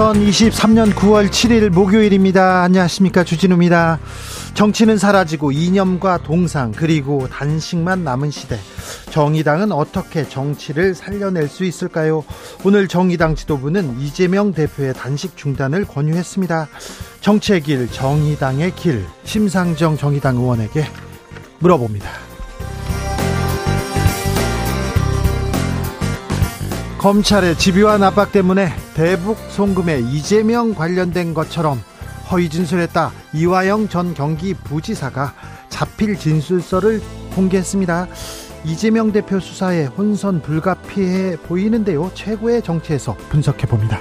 2023년 9월 7일 목요일입니다. 안녕하십니까. 주진우입니다. 정치는 사라지고 이념과 동상 그리고 단식만 남은 시대. 정의당은 어떻게 정치를 살려낼 수 있을까요? 오늘 정의당 지도부는 이재명 대표의 단식 중단을 권유했습니다. 정치의 길, 정의당의 길, 심상정 정의당 의원에게 물어봅니다. 검찰의 집요한 압박 때문에 대북 송금에 이재명 관련된 것처럼 허위 진술했다. 이화영 전 경기 부지사가 자필 진술서를 공개했습니다. 이재명 대표 수사에 혼선 불가피해 보이는데요. 최고의 정치에서 분석해 봅니다.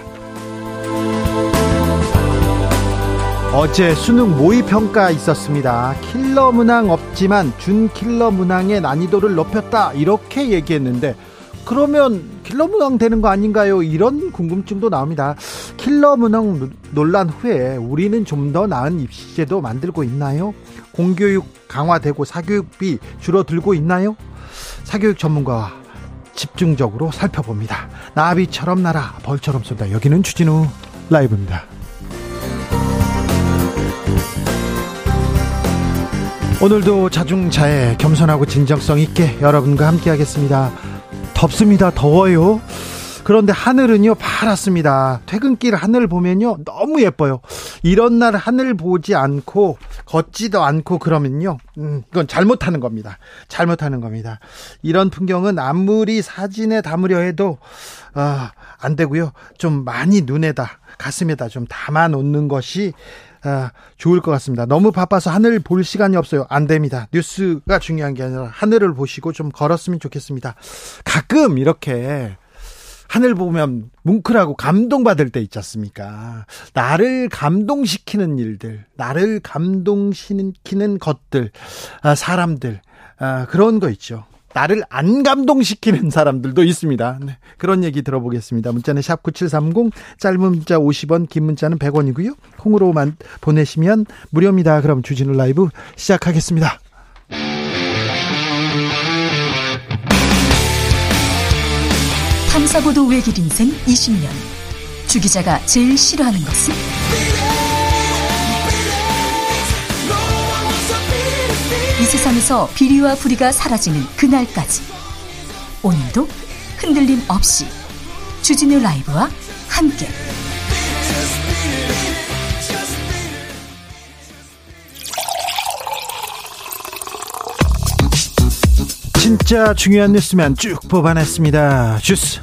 어제 수능 모의 평가 있었습니다. 킬러 문항 없지만 준 킬러 문항의 난이도를 높였다. 이렇게 얘기했는데 그러면 킬러 문항 되는 거 아닌가요? 이런 궁금증도 나옵니다. 킬러 문항 논란 후에 우리는 좀 더 나은 입시제도 만들고 있나요? 공교육 강화되고 사교육비 줄어들고 있나요? 사교육 전문가와 집중적으로 살펴봅니다. 나비처럼 날아 벌처럼 쏜다. 여기는 주진우 라이브입니다. 오늘도 자중자애 겸손하고 진정성 있게 여러분과 함께 하겠습니다. 덥습니다. 더워요. 그런데 하늘은요 파랗습니다. 퇴근길 하늘 보면요 너무 예뻐요. 이런 날 하늘 보지 않고 걷지도 않고 그러면요 음, 이건 잘못하는 겁니다. 잘못하는 겁니다. 이런 풍경은 아무리 사진에 담으려 해도 아, 안 되고요. 좀 많이 눈에다 가슴에다 좀 담아 놓는 것이 아, 좋을 것 같습니다. 너무 바빠서 하늘 볼 시간이 없어요. 안 됩니다. 뉴스가 중요한 게 아니라 하늘을 보시고 좀 걸었으면 좋겠습니다. 가끔 이렇게 하늘 보면 뭉클하고 감동받을 때 있지 않습니까? 나를 감동시키는 일들, 나를 감동시키는 것들, 아, 사람들, 아, 그런 거 있죠. 나를 안 감동시키는 사람들도 있습니다. 네, 그런 얘기 들어보겠습니다. 문자는 샵 9730, 짧은 문자 50원, 긴 문자는 100원이고요. 콩으로만 보내시면 무료입니다. 그럼 주진우 라이브 시작하겠습니다. 탐사보도 외길 인생 20년. 주 기자가 제일 싫어하는 것은? 이 세상에서 비리와 부리가 사라지는 그날까지 오늘도 흔들림 없이 주진우 라이브와 함께 진짜 중요한 뉴스면 쭉 뽑아냈습니다. 주스.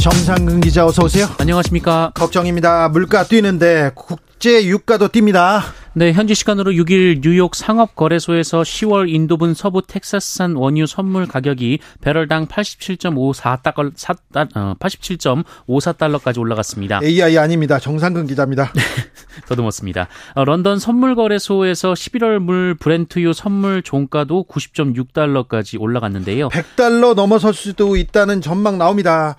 정상근 기자 어서 오세요. 안녕하십니까. 걱정입니다. 물가 뛰는데 국제 유가도 뜁니다. 네, 현지 시간으로 6일 뉴욕 상업거래소에서 10월 인도분 서부 텍사스산 원유 선물 가격이 배럴당 87.54달러, 87.54달러까지 올라갔습니다. AI 아닙니다. 정상근 기자입니다. 더듬었습니다. 어, 런던 선물거래소에서 11월 물 브렌트유 선물 종가도 90.6달러까지 올라갔는데요. 100달러 넘어설 수도 있다는 전망 나옵니다.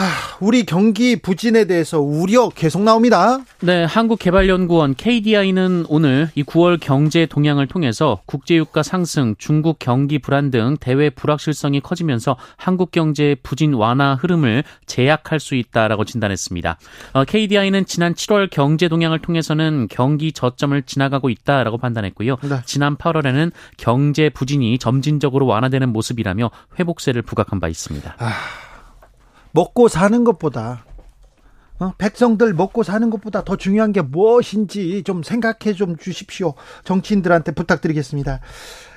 아, 우리 경기 부진에 대해서 우려 계속 나옵니다. 네, 한국개발연구원 KDI는 오늘 이 9월 경제 동향을 통해서 국제유가 상승, 중국 경기 불안 등 대외 불확실성이 커지면서 한국 경제의 부진 완화 흐름을 제약할 수 있다라고 진단했습니다. 어, KDI는 지난 7월 경제 동향을 통해서는 경기 저점을 지나가고 있다라고 판단했고요. 네. 지난 8월에는 경제 부진이 점진적으로 완화되는 모습이라며 회복세를 부각한 바 있습니다. 아... 먹고 사는 것보다 어? 백성들 먹고 사는 것보다 더 중요한 게 무엇인지 좀 생각해 좀 주십시오. 정치인들한테 부탁드리겠습니다.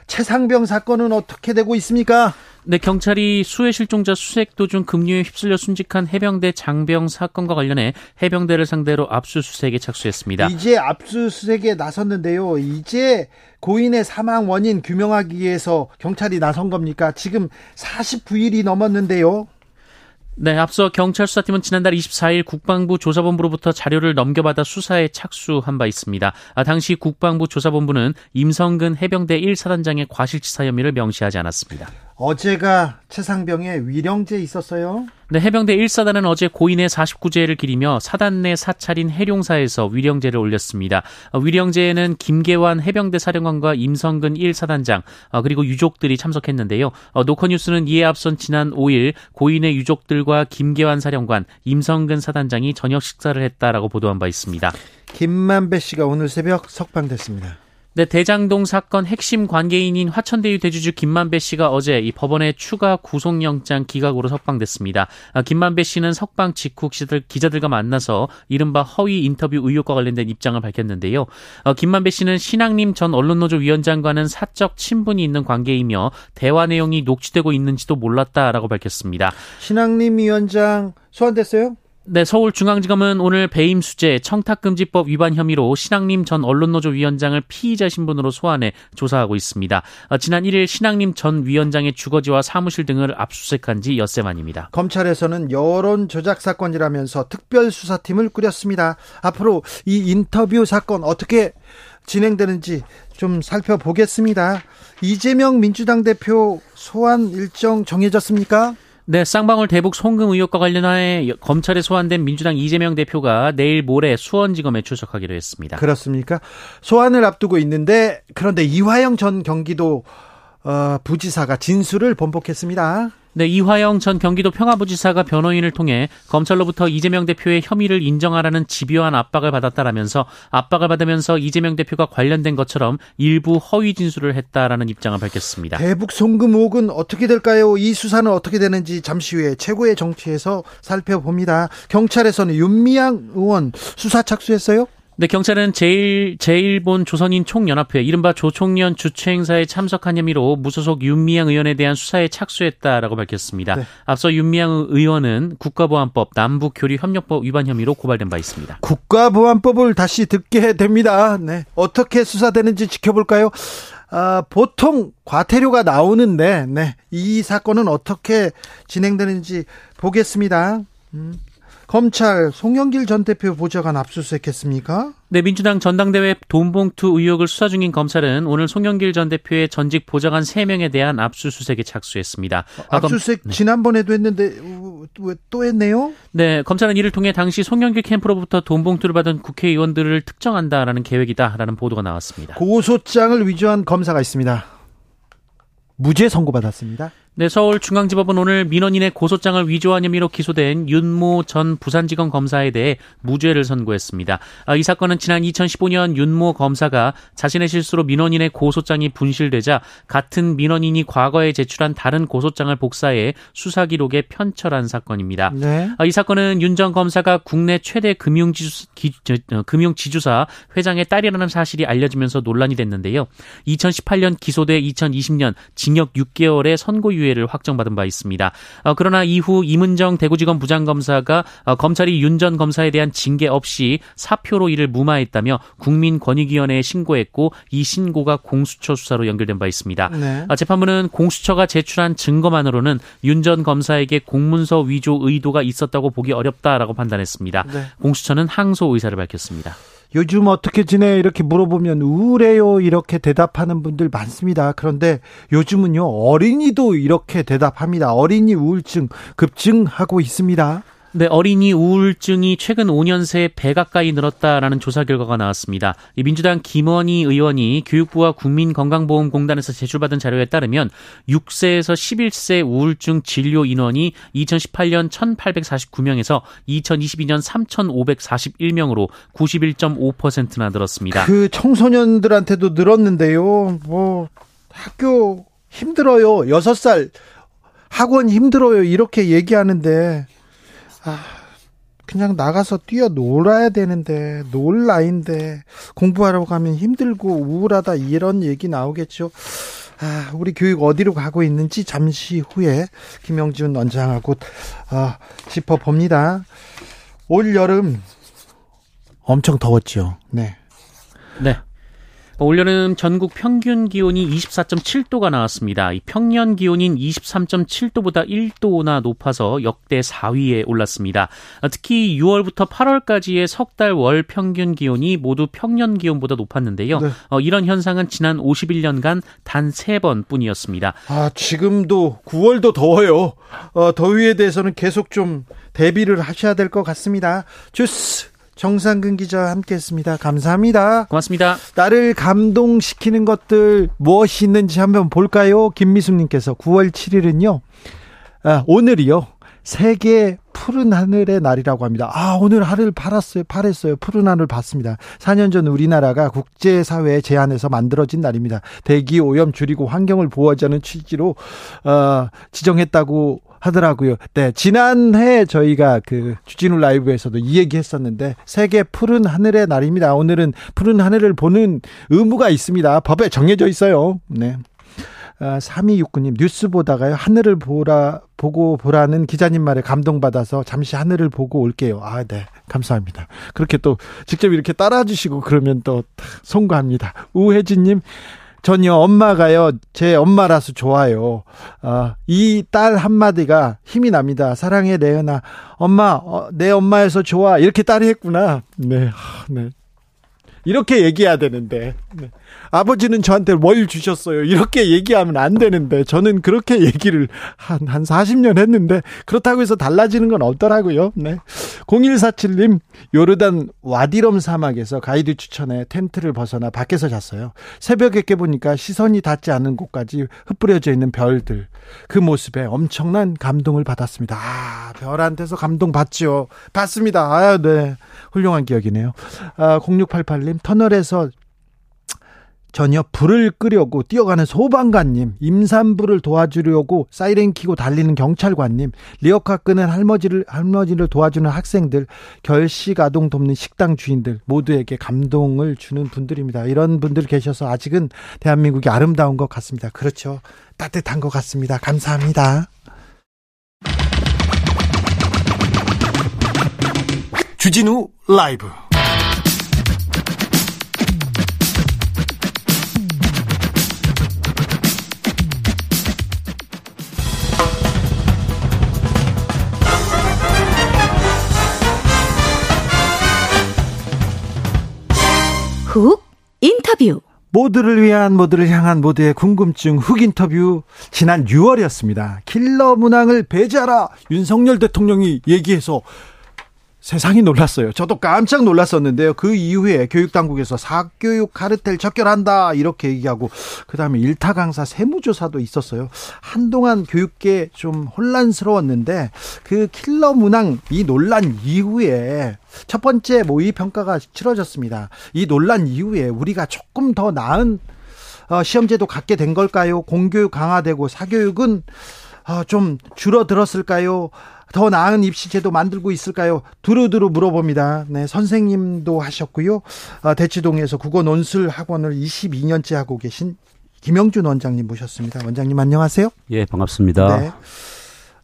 최상병 사건은 어떻게 되고 있습니까? 네, 경찰이 수해 실종자 수색 도중 급류에 휩쓸려 순직한 해병대 장병 사건과 관련해 해병대를 상대로 압수수색에 착수했습니다. 이제 압수수색에 나섰는데요. 이제 고인의 사망 원인 규명하기 위해서 경찰이 나선 겁니까? 지금 49일이 넘었는데요. 네, 앞서 경찰 수사팀은 지난달 24일 국방부 조사본부로부터 자료를 넘겨받아 수사에 착수한 바 있습니다. 아, 당시 국방부 조사본부는 임성근 해병대 1사단장의 과실치사 혐의를 명시하지 않았습니다. 어제가 최상병의 위령제 있었어요. 네, 해병대 1사단은 어제 고인의 49제를 기리며 사단 내 사찰인 해룡사에서 위령제를 올렸습니다. 어, 위령제에는 김계환 해병대 사령관과 임성근 1사단장 어, 그리고 유족들이 참석했는데요. 어, 노컷뉴스는 이에 앞선 지난 5일 고인의 유족들과 김계환 사령관, 임성근 사단장이 저녁 식사를 했다라고 보도한 바 있습니다. 김만배 씨가 오늘 새벽 석방됐습니다. 네, 대장동 사건 핵심 관계인인 화천대유 대주주 김만배 씨가 어제 이 법원의 추가 구속영장 기각으로 석방됐습니다. 아, 김만배 씨는 석방 직후 기자들, 기자들과 만나서 이른바 허위 인터뷰 의혹과 관련된 입장을 밝혔는데요. 어, 김만배 씨는 신앙림 전 언론노조 위원장과는 사적 친분이 있는 관계이며 대화 내용이 녹취되고 있는지도 몰랐다라고 밝혔습니다. 신앙림 위원장 소환됐어요? 네, 서울중앙지검은 오늘 배임 수재 청탁금지법 위반 혐의로 신앙림 전 언론노조 위원장을 피의자 신분으로 소환해 조사하고 있습니다. 어, 지난 1일 신앙림 전 위원장의 주거지와 사무실 등을 압수수색한 지 엿새 만입니다. 검찰에서는 여론 조작 사건이라면서 특별수사팀을 꾸렸습니다. 앞으로 이 인터뷰 사건 어떻게 진행되는지 좀 살펴보겠습니다. 이재명 민주당 대표 소환 일정 정해졌습니까? 네, 쌍방울 대북 송금 의혹과 관련하여 검찰에 소환된 민주당 이재명 대표가 내일 모레 수원지검에 출석하기로 했습니다. 그렇습니까? 소환을 앞두고 있는데 그런데 이화영 전 경기도 어, 부지사가 진술을 번복했습니다. 네, 이화영 전 경기도 평화부지사가 변호인을 통해 검찰로부터 이재명 대표의 혐의를 인정하라는 집요한 압박을 받았다라면서 압박을 받으면서 이재명 대표가 관련된 것처럼 일부 허위 진술을 했다라는 입장을 밝혔습니다. 대북 송금 의혹은 어떻게 될까요? 이 수사는 어떻게 되는지 잠시 후에 최고의 정치에서 살펴봅니다. 경찰에서는 윤미향 의원 수사 착수했어요? 네, 경찰은 제일, 제일본 조선인 총연합회, 이른바 조총련 주최 행사에 참석한 혐의로 무소속 윤미향 의원에 대한 수사에 착수했다라고 밝혔습니다. 네. 앞서 윤미향 의원은 국가보안법, 남북교류협력법 위반 혐의로 고발된 바 있습니다. 국가보안법을 다시 듣게 됩니다. 네. 어떻게 수사되는지 지켜볼까요? 아, 보통 과태료가 나오는데, 네. 이 사건은 어떻게 진행되는지 보겠습니다. 음. 검찰 송영길 전 대표 보좌관 압수수색했습니까? 네, 민주당 전당대회 돈봉투 의혹을 수사 중인 검찰은 오늘 송영길 전 대표의 전직 보좌관 3명에 대한 압수수색에 착수했습니다. 압수수색 네. 지난번에도 했는데 왜또 했네요? 네, 검찰은 이를 통해 당시 송영길 캠프로부터 돈봉투를 받은 국회의원들을 특정한다라는 계획이다라는 보도가 나왔습니다. 고소장을 위조한 검사가 있습니다. 무죄 선고받았습니다. 네, 서울중앙지법은 오늘 민원인의 고소장을 위조한 혐의로 기소된 윤모 전 부산지검 검사에 대해 무죄를 선고했습니다. 아, 이 사건은 지난 2015년 윤모 검사가 자신의 실수로 민원인의 고소장이 분실되자 같은 민원인이 과거에 제출한 다른 고소장을 복사해 수사 기록에 편철한 사건입니다. 네. 아, 이 사건은 윤 전 검사가 국내 최대 금융지주, 기, 어, 금융지주사 회장의 딸이라는 사실이 알려지면서 논란이 됐는데요. 2018년 기소돼 2020년 징역 6개월의 선고유 유예를 확정받은 바 있습니다. 어, 그러나 이후 이문정 대구지검 부장검사가 어, 검찰이 윤 전 검사에 대한 징계 없이 사표로 이를 무마했다며 국민권익위원회에 신고했고 이 신고가 공수처 수사로 연결된 바 있습니다. 네. 어, 재판부는 공수처가 제출한 증거만으로는 윤 전 검사에게 공문서 위조 의도가 있었다고 보기 어렵다라고 판단했습니다. 네. 공수처는 항소 의사를 밝혔습니다. 요즘 어떻게 지내? 이렇게 물어보면 우울해요. 이렇게 대답하는 분들 많습니다. 그런데 요즘은요, 어린이도 이렇게 대답합니다. 어린이 우울증 급증하고 있습니다. 네, 어린이 우울증이 최근 5년 새 배 가까이 늘었다라는 조사 결과가 나왔습니다. 민주당 김원희 의원이 교육부와 국민건강보험공단에서 제출받은 자료에 따르면 6세에서 11세 우울증 진료 인원이 2018년 1,849명에서 2022년 3,541명으로 91.5%나 늘었습니다. 그 청소년들한테도 늘었는데요. 뭐 학교 힘들어요. 6살 학원 힘들어요. 이렇게 얘기하는데 아, 그냥 나가서 뛰어 놀아야 되는데 놀 나인데 공부하러 가면 힘들고 우울하다 이런 얘기 나오겠죠. 아, 우리 교육 어디로 가고 있는지 잠시 후에 김영준 원장하고 아, 짚어봅니다. 올 여름 엄청 더웠죠. 네. 네. 올여름 전국 평균 기온이 24.7도가 나왔습니다. 이 평년 기온인 23.7도보다 1도나 높아서 역대 4위에 올랐습니다. 특히 6월부터 8월까지의 석 달 월 평균 기온이 모두 평년 기온보다 높았는데요. 네. 어, 이런 현상은 지난 51년간 단 3번 뿐이었습니다. 아, 지금도 9월도 더워요. 어, 더위에 대해서는 계속 좀 대비를 하셔야 될 것 같습니다. 주스 정상근 기자와 함께했습니다. 감사합니다. 고맙습니다. 나를 감동시키는 것들 무엇이 있는지 한번 볼까요? 김미숙님께서 9월 7일은요. 아, 오늘이요. 세계 푸른 하늘의 날이라고 합니다. 아, 오늘 하늘 팔았어요. 팔했어요. 푸른 하늘 봤습니다. 4년 전 우리나라가 국제사회에 제안해서 만들어진 날입니다. 대기 오염 줄이고 환경을 보호하자는 취지로, 어, 지정했다고 하더라고요. 네, 지난해 저희가 그 주진우 라이브에서도 이 얘기 했었는데 세계 푸른 하늘의 날입니다. 오늘은 푸른 하늘을 보는 의무가 있습니다. 법에 정해져 있어요. 네. 아, 3269님 뉴스 보다가요 하늘을 보라 보고 보라는 기자님 말에 감동받아서 잠시 하늘을 보고 올게요. 아, 네. 감사합니다. 그렇게 또 직접 이렇게 따라 주시고 그러면 또 송구합니다. 우혜진 님 전요 엄마가요 제 엄마라서 좋아요. 아, 이 딸 한마디가 힘이 납니다. 사랑해 레연아. 엄마 어, 내 엄마에서 좋아 이렇게 딸이 했구나. 네, 네. 이렇게 얘기해야 되는데. 네. 아버지는 저한테 뭘 주셨어요. 이렇게 얘기하면 안 되는데 저는 그렇게 얘기를 한, 한 40년 했는데 그렇다고 해서 달라지는 건 없더라고요. 네. 0147님, 요르단 와디럼 사막에서 가이드 추천에 텐트를 벗어나 밖에서 잤어요. 새벽에 깨보니까 시선이 닿지 않은 곳까지 흩뿌려져 있는 별들. 그 모습에 엄청난 감동을 받았습니다. 아, 별한테서 감동 받지요. 받습니다. 아, 네. 훌륭한 기억이네요. 아, 0688님, 터널에서 전혀 불을 끄려고 뛰어가는 소방관님, 임산부를 도와주려고 사이렌 키고 달리는 경찰관님, 리어카 끄는 할머니를, 할머니를 도와주는 학생들, 결식 아동 돕는 식당 주인들, 모두에게 감동을 주는 분들입니다. 이런 분들 계셔서 아직은 대한민국이 아름다운 것 같습니다. 그렇죠. 따뜻한 것 같습니다. 감사합니다. 주진우 라이브 훅 인터뷰. 모두를 위한 모두를 향한 모두의 궁금증 훅 인터뷰. 지난 6월이었습니다. 킬러 문항을 배제하라. 윤석열 대통령이 얘기해서 세상이 놀랐어요. 저도 깜짝 놀랐었는데요. 그 이후에 교육당국에서 사교육 카르텔 척결한다 이렇게 얘기하고 그다음에 일타 강사 세무조사도 있었어요. 한동안 교육계 좀 혼란스러웠는데 그 킬러 문항 이 논란 이후에 첫 번째 모의 평가가 치러졌습니다. 이 논란 이후에 우리가 조금 더 나은 어, 시험제도 갖게 된 걸까요? 공교육 강화되고 사교육은 어, 좀 줄어들었을까요? 더 나은 입시제도 만들고 있을까요? 두루두루 물어봅니다. 네, 선생님도 하셨고요. 아, 대치동에서 국어 논술 학원을 22년째 하고 계신 김영준 원장님 모셨습니다. 원장님 안녕하세요. 예, 반갑습니다. 네.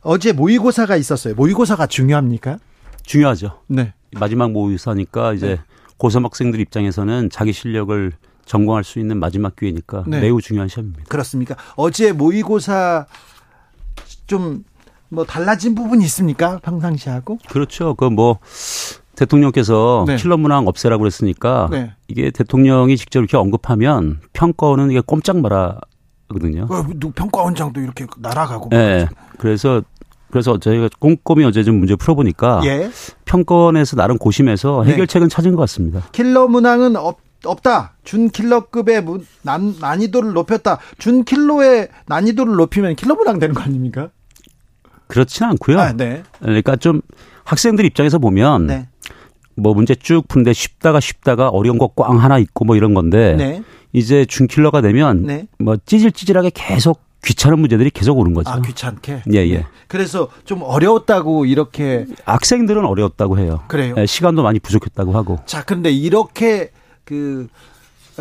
어제 모의고사가 있었어요. 모의고사가 중요합니까? 중요하죠. 네. 마지막 모의고사니까 이제 네. 고3 학생들 입장에서는 자기 실력을 점검할 수 있는 마지막 기회니까 네. 매우 중요한 시험입니다. 그렇습니까? 어제 모의고사 좀 뭐 달라진 부분이 있습니까? 평상시하고? 그렇죠. 그 뭐 대통령께서 네. 킬러 문항 없애라고 그랬으니까 네. 이게 대통령이 직접 이렇게 언급하면 평가원은 이게 꼼짝 말아거든요. 어, 평가원장도 이렇게 날아가고. 네. 그래서 그래서 저희가 꼼꼼히 어제 좀 문제 풀어보니까 예. 평가원에서 나름 고심해서 네. 해결책은 네. 찾은 것 같습니다. 킬러 문항은 없, 없다. 준 킬러급의 난, 난이도를 높였다. 준 킬러의 난이도를 높이면 킬러 문항 되는 거 아닙니까? 그렇지는 않고요. 아, 네. 그러니까 좀 학생들 입장에서 보면 네. 뭐 문제 쭉 푸는데 쉽다가 쉽다가 어려운 거 꽝 하나 있고 뭐 이런 건데 네. 이제 준킬러가 되면 네. 뭐 찌질찌질하게 계속 귀찮은 문제들이 계속 오는 거죠. 아, 귀찮게? 예, 예. 그래서 좀 어려웠다고 이렇게. 학생들은 어려웠다고 해요. 그래요? 예, 시간도 많이 부족했다고 하고. 자, 근데 이렇게 그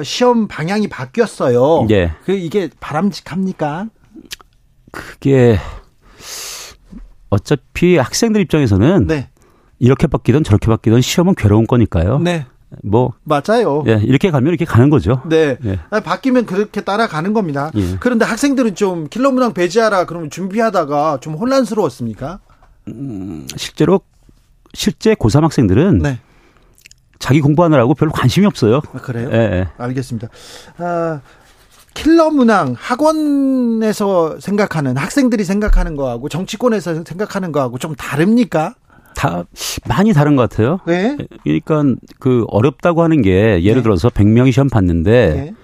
시험 방향이 바뀌었어요. 예. 그 이게 바람직합니까? 그게 어차피 학생들 입장에서는 네. 이렇게 바뀌든 저렇게 바뀌든 시험은 괴로운 거니까요. 네. 뭐 맞아요. 예, 이렇게 가면 이렇게 가는 거죠. 네. 예. 바뀌면 그렇게 따라가는 겁니다. 예. 그런데 학생들은 좀 킬러 문항 배제하라 그러면 준비하다가 좀 혼란스러웠습니까? 음, 실제로 실제 고3 학생들은 네. 자기 공부하느라고 별로 관심이 없어요. 아, 그래요? 예, 예. 알겠습니다. 아, 킬러 문항 학원에서 생각하는 학생들이 생각하는 거하고 정치권에서 생각하는 거하고 좀 다릅니까? 다 많이 다른 것 같아요. 네. 그러니까 그 어렵다고 하는 게 예를 네. 들어서 100명이 시험 봤는데 네.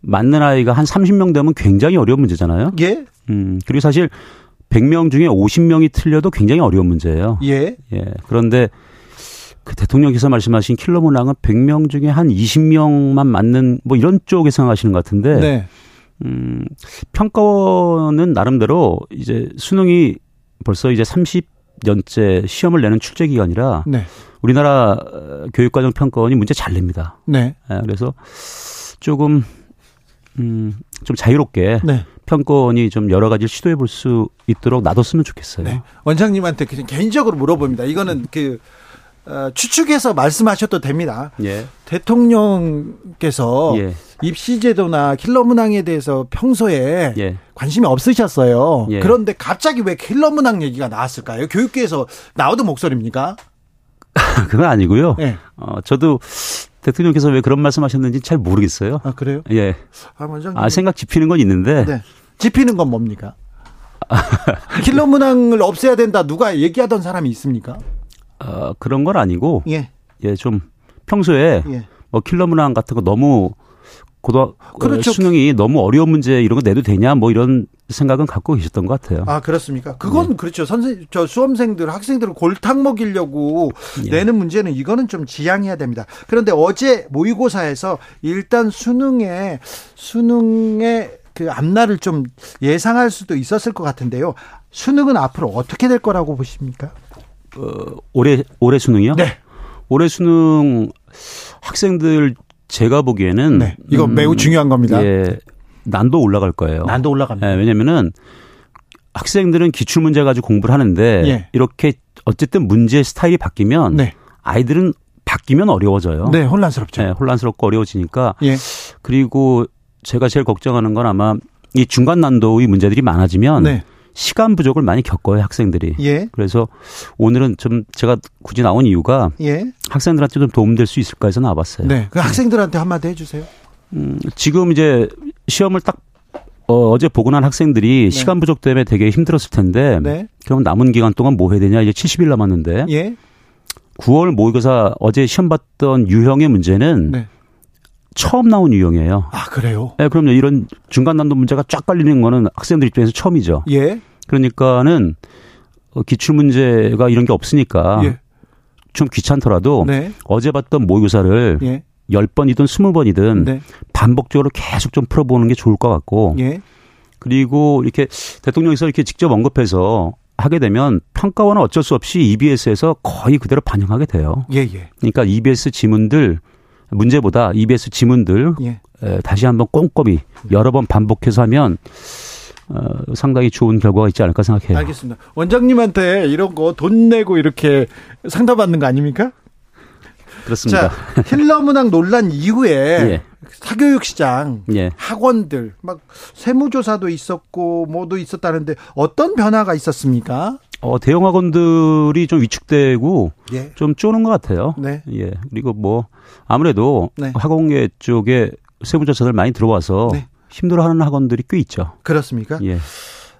맞는 아이가 한 30명 되면 굉장히 어려운 문제잖아요. 예. 음, 그리고 사실 100명 중에 50명이 틀려도 굉장히 어려운 문제예요. 예. 예. 그런데 그 대통령께서 말씀하신 킬러 문항은 100명 중에 한 20명만 맞는 뭐 이런 쪽에 생각하시는 것 같은데 네. 음, 평가원은 나름대로 이제 수능이 벌써 이제 30년째 시험을 내는 출제 기간이라 네. 우리나라 교육과정 평가원이 문제 잘 냅니다. 네. 네. 그래서 조금 음, 좀 자유롭게 네. 평가원이 좀 여러 가지를 시도해 볼 수 있도록 놔뒀으면 좋겠어요. 네. 원장님한테 그냥 개인적으로 물어봅니다. 이거는 그 어, 추측해서 말씀하셔도 됩니다. 예. 대통령께서 예. 입시제도나 킬러 문항에 대해서 평소에 예. 관심이 없으셨어요. 예. 그런데 갑자기 왜 킬러 문항 얘기가 나왔을까요? 교육계에서 나오던 목소리입니까? 그건 아니고요. 예. 어, 저도 대통령께서 왜 그런 말씀하셨는지 잘 모르겠어요. 아 그래요? 예. 아, 아 생각 짚히는 건 있는데. 네. 짚히는 건 뭡니까? 킬러 문항을 없애야 된다 누가 얘기하던 사람이 있습니까? 어, 그런 건 아니고 예, 예 좀 평소에 예. 뭐 킬러 문항 같은 거 너무 고등 그렇죠. 수능이 너무 어려운 문제 이런 거 내도 되냐 뭐 이런 생각은 갖고 계셨던 것 같아요. 아 그렇습니까? 그건 네. 그렇죠. 선생 저 수험생들 학생들을 골탕 먹이려고 예. 내는 문제는 이거는 좀 지양해야 됩니다. 그런데 어제 모의고사에서 일단 수능에 수능에 그 앞날을 좀 예상할 수도 있었을 것 같은데요. 수능은 앞으로 어떻게 될 거라고 보십니까? 어, 올해 올해 수능이요? 네. 올해 수능 학생들 제가 보기에는 네. 이거 음, 매우 중요한 겁니다. 예, 난도 올라갈 거예요. 난도 올라갑니다. 예, 왜냐면은 학생들은 기출 문제 가지고 공부를 하는데 예. 이렇게 어쨌든 문제 스타일이 바뀌면 네. 아이들은 바뀌면 어려워져요. 네, 혼란스럽죠. 네, 혼란스럽고 어려워지니까. 예. 그리고 제가 제일 걱정하는 건 아마 이 중간 난도의 문제들이 많아지면 네. 시간 부족을 많이 겪어요 학생들이. 예. 그래서 오늘은 좀 제가 굳이 나온 이유가 예. 학생들한테 좀 도움될 수 있을까 해서 나와봤어요. 네. 그 학생들한테 한마디 해주세요. 음, 지금 이제 시험을 딱 어, 어제 보고 난 학생들이 네. 시간 부족 때문에 되게 힘들었을 텐데 네. 그럼 남은 기간 동안 뭐 해야 되냐 이제 70일 남았는데 예. 9월 모의고사 어제 시험 봤던 유형의 문제는 네. 처음 나온 유형이에요. 아, 그래요? 네, 그럼요. 이런 중간 난도 문제가 쫙 깔리는 거는 학생들 입장에서 처음이죠. 예. 그러니까는 어, 기출 문제가 이런 게 없으니까 예. 좀 귀찮더라도 네. 어제 봤던 모의고사를 예. 10번이든 20번이든 네. 반복적으로 계속 좀 풀어보는 게 좋을 것 같고 예. 그리고 이렇게 대통령께서 이렇게 직접 언급해서 하게 되면 평가원은 어쩔 수 없이 EBS에서 거의 그대로 반영하게 돼요. 예, 예. 그러니까 EBS 지문들 문제보다 EBS 지문들 예. 에, 다시 한번 꼼꼼히 여러 번 반복해서 하면 어, 상당히 좋은 결과가 있지 않을까 생각해요. 알겠습니다. 원장님한테 이런 거 돈 내고 이렇게 상담받는 거 아닙니까? 그렇습니다. 자, 힐러 문항 논란 이후에 예. 사교육 시장, 예. 학원들 막 세무조사도 있었고 뭐도 있었다는데 어떤 변화가 있었습니까? 어, 대형 학원들이 좀 위축되고 예. 좀 쪼는 것 같아요. 네. 예. 그리고 뭐 아무래도 네. 학원계 쪽에 세무조사들 많이 들어와서 네. 힘들어하는 학원들이 꽤 있죠. 그렇습니까? 예.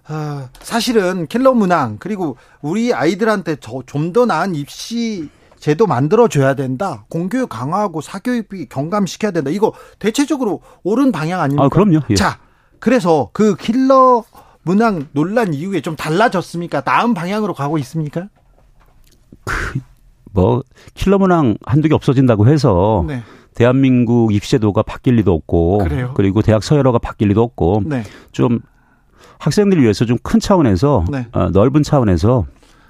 아, 사실은 킬러 문항 그리고 우리 아이들한테 좀 더 나은 입시 제도 만들어줘야 된다. 공교육 강화하고 사교육비 경감시켜야 된다. 이거 대체적으로 옳은 방향 아닙니까? 아, 그럼요. 예. 자, 그래서 그 킬러 문항 논란 이후에 좀 달라졌습니까? 다음 방향으로 가고 있습니까? 그, 뭐, 킬러 문항 한두 개 없어진다고 해서 네. 대한민국 입시제도가 바뀔 리도 없고 그래요? 그리고 대학 서열화가 바뀔 리도 없고 네. 좀 학생들을 위해서 좀 큰 차원에서 네. 어, 넓은 차원에서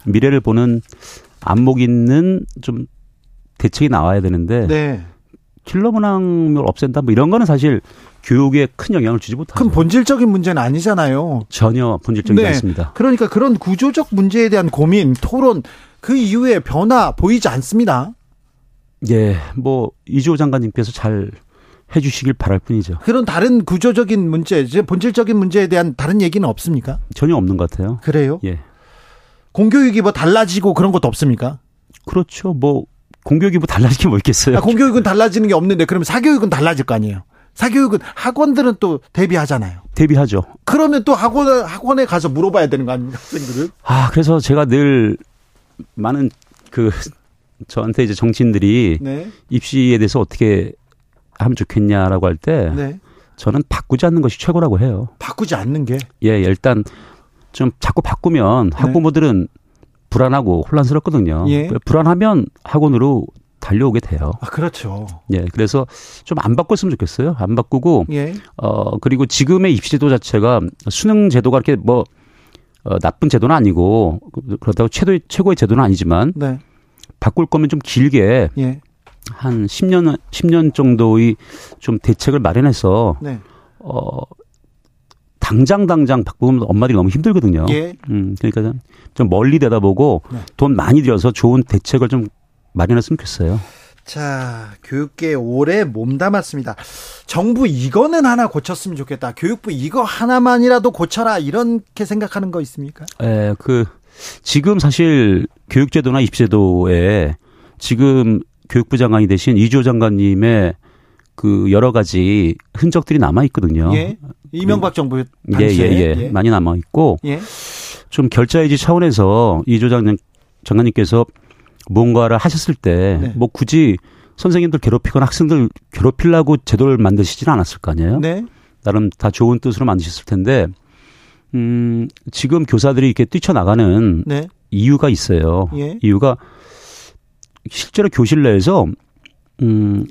미래를 보는 안목 있는 좀 대책이 나와야 되는데 네. 킬러 문항을 없앤다 뭐 이런 거는 사실 교육에 큰 영향을 주지 못하죠. 그럼 본질적인 문제는 아니잖아요. 전혀 본질적이지 네. 않습니다. 그러니까 그런 구조적 문제에 대한 고민, 토론 그 이후에 변화 보이지 않습니다. 예, 뭐 이주호 장관님께서 잘 해주시길 바랄 뿐이죠. 그런 다른 구조적인 문제, 본질적인 문제에 대한 다른 얘기는 없습니까? 전혀 없는 것 같아요. 그래요? 예. 공교육이 뭐 달라지고 그런 것도 없습니까? 그렇죠. 뭐 공교육이 뭐 달라질 게뭐 있겠어요. 아, 공교육은 달라지는 게 없는데 그러면 사교육은 달라질 거 아니에요. 사교육은 학원들은 또 대비하잖아요. 대비하죠. 그러면 또 학원 학원에 가서 물어봐야 되는 거 아닙니까 학생들은? 아 그래서 제가 늘 많은 그 저한테 이제 정치인들이 네. 입시에 대해서 어떻게 하면 좋겠냐라고 할때 네. 저는 바꾸지 않는 것이 최고라고 해요. 바꾸지 않는 게? 예, 일단 좀 자꾸 바꾸면 네. 학부모들은 불안하고 혼란스럽거든요. 예. 불안하면 학원으로 달려오게 돼요. 아, 그렇죠. 예, 그래서 좀 안 바꿨으면 좋겠어요. 안 바꾸고, 예. 어, 그리고 지금의 입시제도 자체가 수능 제도가 이렇게 뭐, 어, 나쁜 제도는 아니고, 그렇다고 최도, 최고의 제도는 아니지만, 네. 바꿀 거면 좀 길게, 예. 한 10년, 10년 정도의 좀 대책을 마련해서, 네. 어, 당장 당장 바꾸면 엄마들이 너무 힘들거든요. 예. 음, 그러니까 좀 멀리 내다보고 네. 돈 많이 들여서 좋은 대책을 좀 마련했으면 좋겠어요. 자, 교육계 오래 몸담았습니다. 정부 이거는 하나 고쳤으면 좋겠다. 교육부 이거 하나만이라도 고쳐라. 이렇게 생각하는 거 있습니까? 예, 그, 지금 사실 교육제도나 입시제도에 지금 교육부 장관이 되신 이주호 장관님의 그 여러 가지 흔적들이 남아 있거든요. 예. 이명박 그, 정부 당시에 예, 예, 예. 많이 남아 있고 예. 좀 결자해지 차원에서 이조 장관 장관님께서 뭔가를 하셨을 때뭐 네. 뭐 굳이 선생님들 괴롭히거나 학생들 괴롭히려고 제도를 만드시지는 않았을 거 아니에요. 네. 나름 다 좋은 뜻으로 만드셨을 텐데 음, 지금 교사들이 이렇게 뛰쳐나가는 네. 이유가 있어요. 예. 이유가 실제로 교실 내에서 음,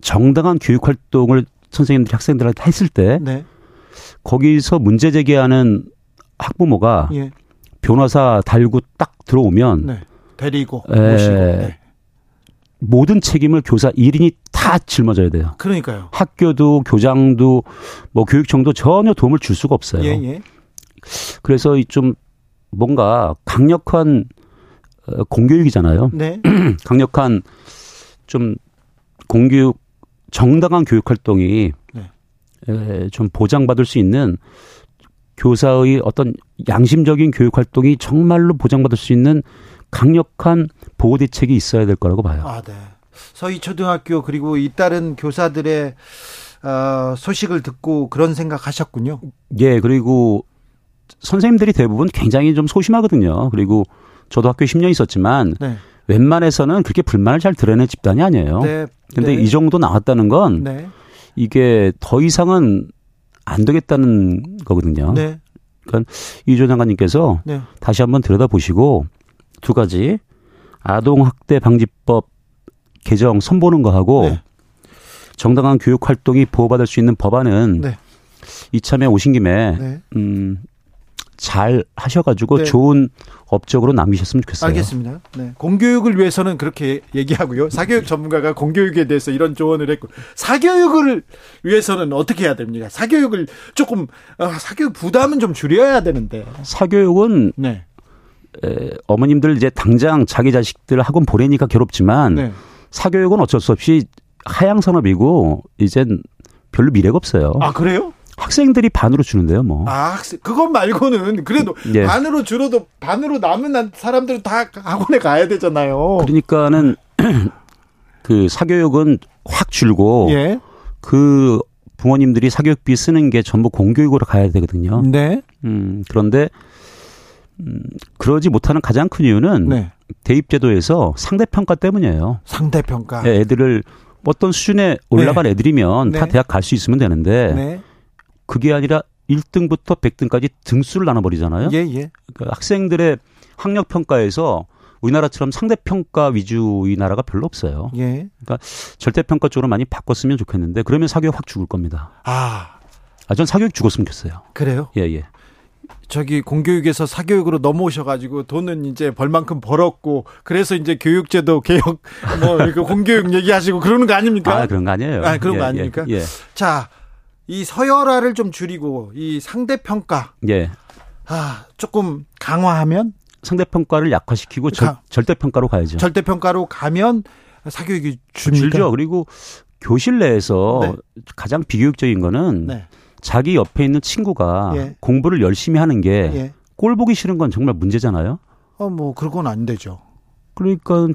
정당한 교육 활동을 선생님들이 학생들한테 했을 때 네. 거기서 문제 제기하는 학부모가 예. 변호사 달고 딱 들어오면 네. 데리고 에, 모시고 네. 모든 책임을 교사 1인이 다 짊어져야 돼요. 그러니까요. 학교도 교장도 뭐 교육청도 전혀 도움을 줄 수가 없어요. 예, 예. 그래서 좀 뭔가 강력한 어, 공교육이잖아요. 네. 강력한 좀 공교육 정당한 교육 활동이 네. 좀 보장받을 수 있는 교사의 어떤 양심적인 교육 활동이 정말로 보장받을 수 있는 강력한 보호 대책이 있어야 될 거라고 봐요. 아, 네. 서희 초등학교 그리고 잇따른 교사들의 어, 소식을 듣고 그런 생각하셨군요. 예, 그리고 선생님들이 대부분 굉장히 좀 소심하거든요. 그리고 저도 학교 10년 있었지만 네. 웬만해서는 그렇게 불만을 잘 드러낸 집단이 아니에요. 네. 근데 네. 이 정도 나왔다는 건 네. 이게 더 이상은 안 되겠다는 거거든요. 네. 그러니까 이조 장관님께서 네. 다시 한번 들여다보시고 두 가지 아동 학대 방지법 개정 선보는 거하고 네. 정당한 교육 활동이 보호받을 수 있는 법안은 네. 이참에 오신 김에 네. 음, 잘 하셔가지고 네. 좋은 업적으로 남기셨으면 좋겠어요. 알겠습니다. 네. 공교육을 위해서는 그렇게 얘기하고요. 사교육 전문가가 공교육에 대해서 이런 조언을 했고 사교육을 위해서는 어떻게 해야 됩니까? 사교육을 조금 아, 사교육 부담은 좀 줄여야 되는데. 사교육은 네. 에, 어머님들 이제 당장 자기 자식들 학원 보내니까 괴롭지만 네. 사교육은 어쩔 수 없이 하향 산업이고 이젠 별로 미래가 없어요. 아 그래요? 학생들이 반으로 주는데요, 뭐. 아, 학생, 그것 말고는 그래도 예. 반으로 줄어도 반으로 남은 사람들은 다 학원에 가야 되잖아요. 그러니까는 그 사교육은 확 줄고 예. 그 부모님들이 사교육비 쓰는 게 전부 공교육으로 가야 되거든요. 네. 음, 그런데 음, 그러지 못하는 가장 큰 이유는 네. 대입제도에서 상대평가 때문이에요. 상대평가. 네, 애들을 어떤 수준에 올라간 네. 애들이면 다 네. 대학 갈 수 있으면 되는데 네. 그게 아니라 1등부터 100등까지 등수를 나눠버리잖아요. 예, 예. 그러니까 학생들의 학력 평가에서 우리나라처럼 상대평가 위주의 나라가 별로 없어요. 예. 그러니까 절대평가 쪽으로 많이 바꿨으면 좋겠는데 그러면 사교육 확 죽을 겁니다. 아. 아, 전 사교육 죽었으면 좋겠어요. 그래요? 예, 예. 저기 공교육에서 사교육으로 넘어오셔가지고 돈은 이제 벌만큼 벌었고 그래서 이제 교육제도 개혁 뭐 이거 공교육 얘기하시고 그러는 거 아닙니까? 아 그런 거 아니에요. 아 그런 예, 거 아닙니까? 예, 예. 자, 이 서열화를 좀 줄이고 이 상대 평가. 예. 아 조금 강화하면 상대 평가를 약화시키고 절대 평가로 가야죠. 절대 평가로 가면 사교육이? 줄죠. 그리고 교실 내에서 네. 가장 비교육적인 거는 네. 자기 옆에 있는 친구가 예. 공부를 열심히 하는 게꼴 보기 싫은 건 정말 문제잖아요. 어, 뭐 그건 안 되죠. 그러니까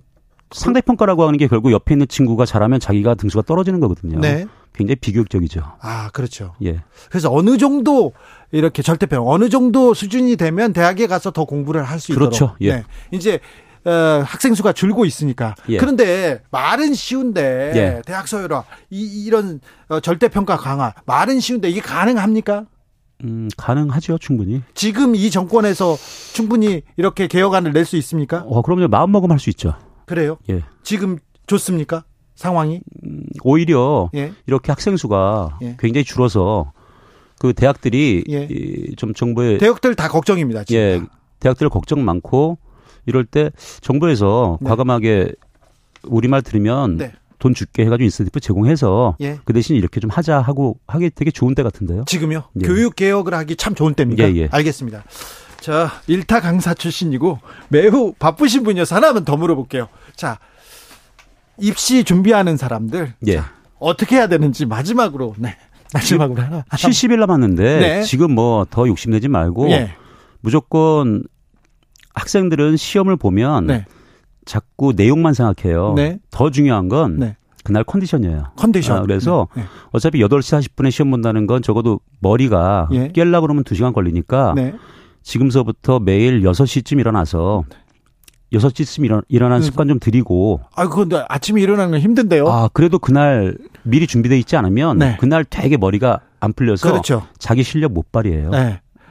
상대 평가라고 하는 게 결국 옆에 있는 친구가 잘하면 자기가 등수가 떨어지는 거거든요. 네. 굉장히 비교육적이죠. 아, 그렇죠. 예. 그래서 어느 정도 이렇게 절대평 어느 정도 수준이 되면 대학에 가서 더 공부를 할 수 있도록. 그렇죠. 예. 네. 이제 어, 학생 수가 줄고 있으니까. 예. 그런데 말은 쉬운데 예. 대학 서열화 이, 이런 어, 절대 평가 강화 말은 쉬운데 이게 가능합니까? 음, 가능하죠, 충분히. 지금 이 정권에서 충분히 이렇게 개혁안을 낼 수 있습니까? 어, 그럼요. 마음먹으면 할수 있죠. 그래요? 예. 지금 좋습니까? 상황이? 음, 오히려 예. 이렇게 학생 수가 예. 굉장히 줄어서 그 대학들이 예. 좀 정부의 대학들 다 걱정입니다. 지금. 예. 대학들 걱정 많고 이럴 때 정부에서 네. 과감하게 우리말 들으면 네. 돈 줄게 해가지고 인센티브 제공해서 예. 그 대신 이렇게 좀 하자 하고 하기 되게 좋은 때 같은데요. 지금요? 예. 교육 개혁을 하기 참 좋은 때입니까? 예, 예. 알겠습니다. 자, 일타 강사 출신이고 매우 바쁘신 분이어서 하나만 더 물어볼게요. 자, 입시 준비하는 사람들 예. 자, 어떻게 해야 되는지 마지막으로 네. 마지막으로 하나. 70일 남았는데 네. 지금 뭐 더 욕심내지 말고 예. 무조건 학생들은 시험을 보면 네. 자꾸 내용만 생각해요. 네. 더 중요한 건 네. 그날 컨디션이에요. 컨디션. 아, 그래서 네. 어차피 8시 40분에 시험 본다는 건 적어도 머리가 예. 깰라 그러면 2시간 걸리니까 네. 지금서부터 매일 6시쯤 일어나서 6시쯤 일어, 일어나는 음. 습관 좀 들이고. 아, 근데 아침에 일어나는 건 힘든데요? 아, 그래도 그날 미리 준비되어 있지 않으면 네. 그날 되게 머리가 안 풀려서 그렇죠. 자기 실력 못 발휘해요.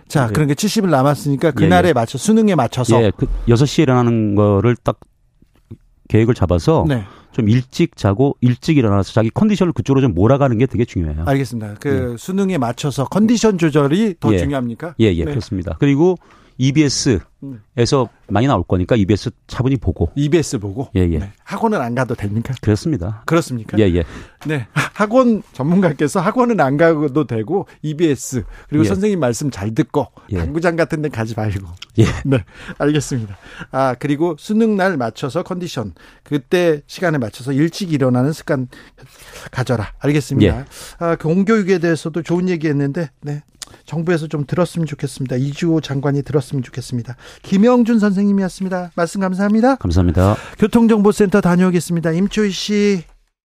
네. 자, 네. 그러니까 70일 남았으니까 그날에 예, 예. 맞춰 수능에 맞춰서 예, 그 6시에 일어나는 거를 딱 계획을 잡아서 네. 좀 일찍 자고 일찍 일어나서 자기 컨디션을 그쪽으로 좀 몰아가는 게 되게 중요해요. 알겠습니다. 그 예. 수능에 맞춰서 컨디션 조절이 더 예. 중요합니까? 예, 예, 네. 그렇습니다. 그리고 EBS에서 음. 많이 나올 거니까 EBS 차분히 보고. EBS 보고. 예, 예. 네. 학원은 안 가도 됩니까? 그렇습니다. 그렇습니까? 예, 예. 네. 학원 전문가께서 학원은 안 가도 되고 EBS 그리고 예. 선생님 말씀 잘 듣고 예. 당구장 같은 데 가지 말고. 예. 네. 알겠습니다. 아, 그리고 수능 날 맞춰서 컨디션 그때 시간에 맞춰서 일찍 일어나는 습관 가져라. 알겠습니다. 예. 아, 공교육에 대해서도 좋은 얘기 했는데 네. 정부에서 좀 들었으면 좋겠습니다. 이주호 장관이 들었으면 좋겠습니다. 김영준 선생님이었습니다. 말씀 감사합니다. 감사합니다. 교통정보센터 다녀오겠습니다. 임초희 씨.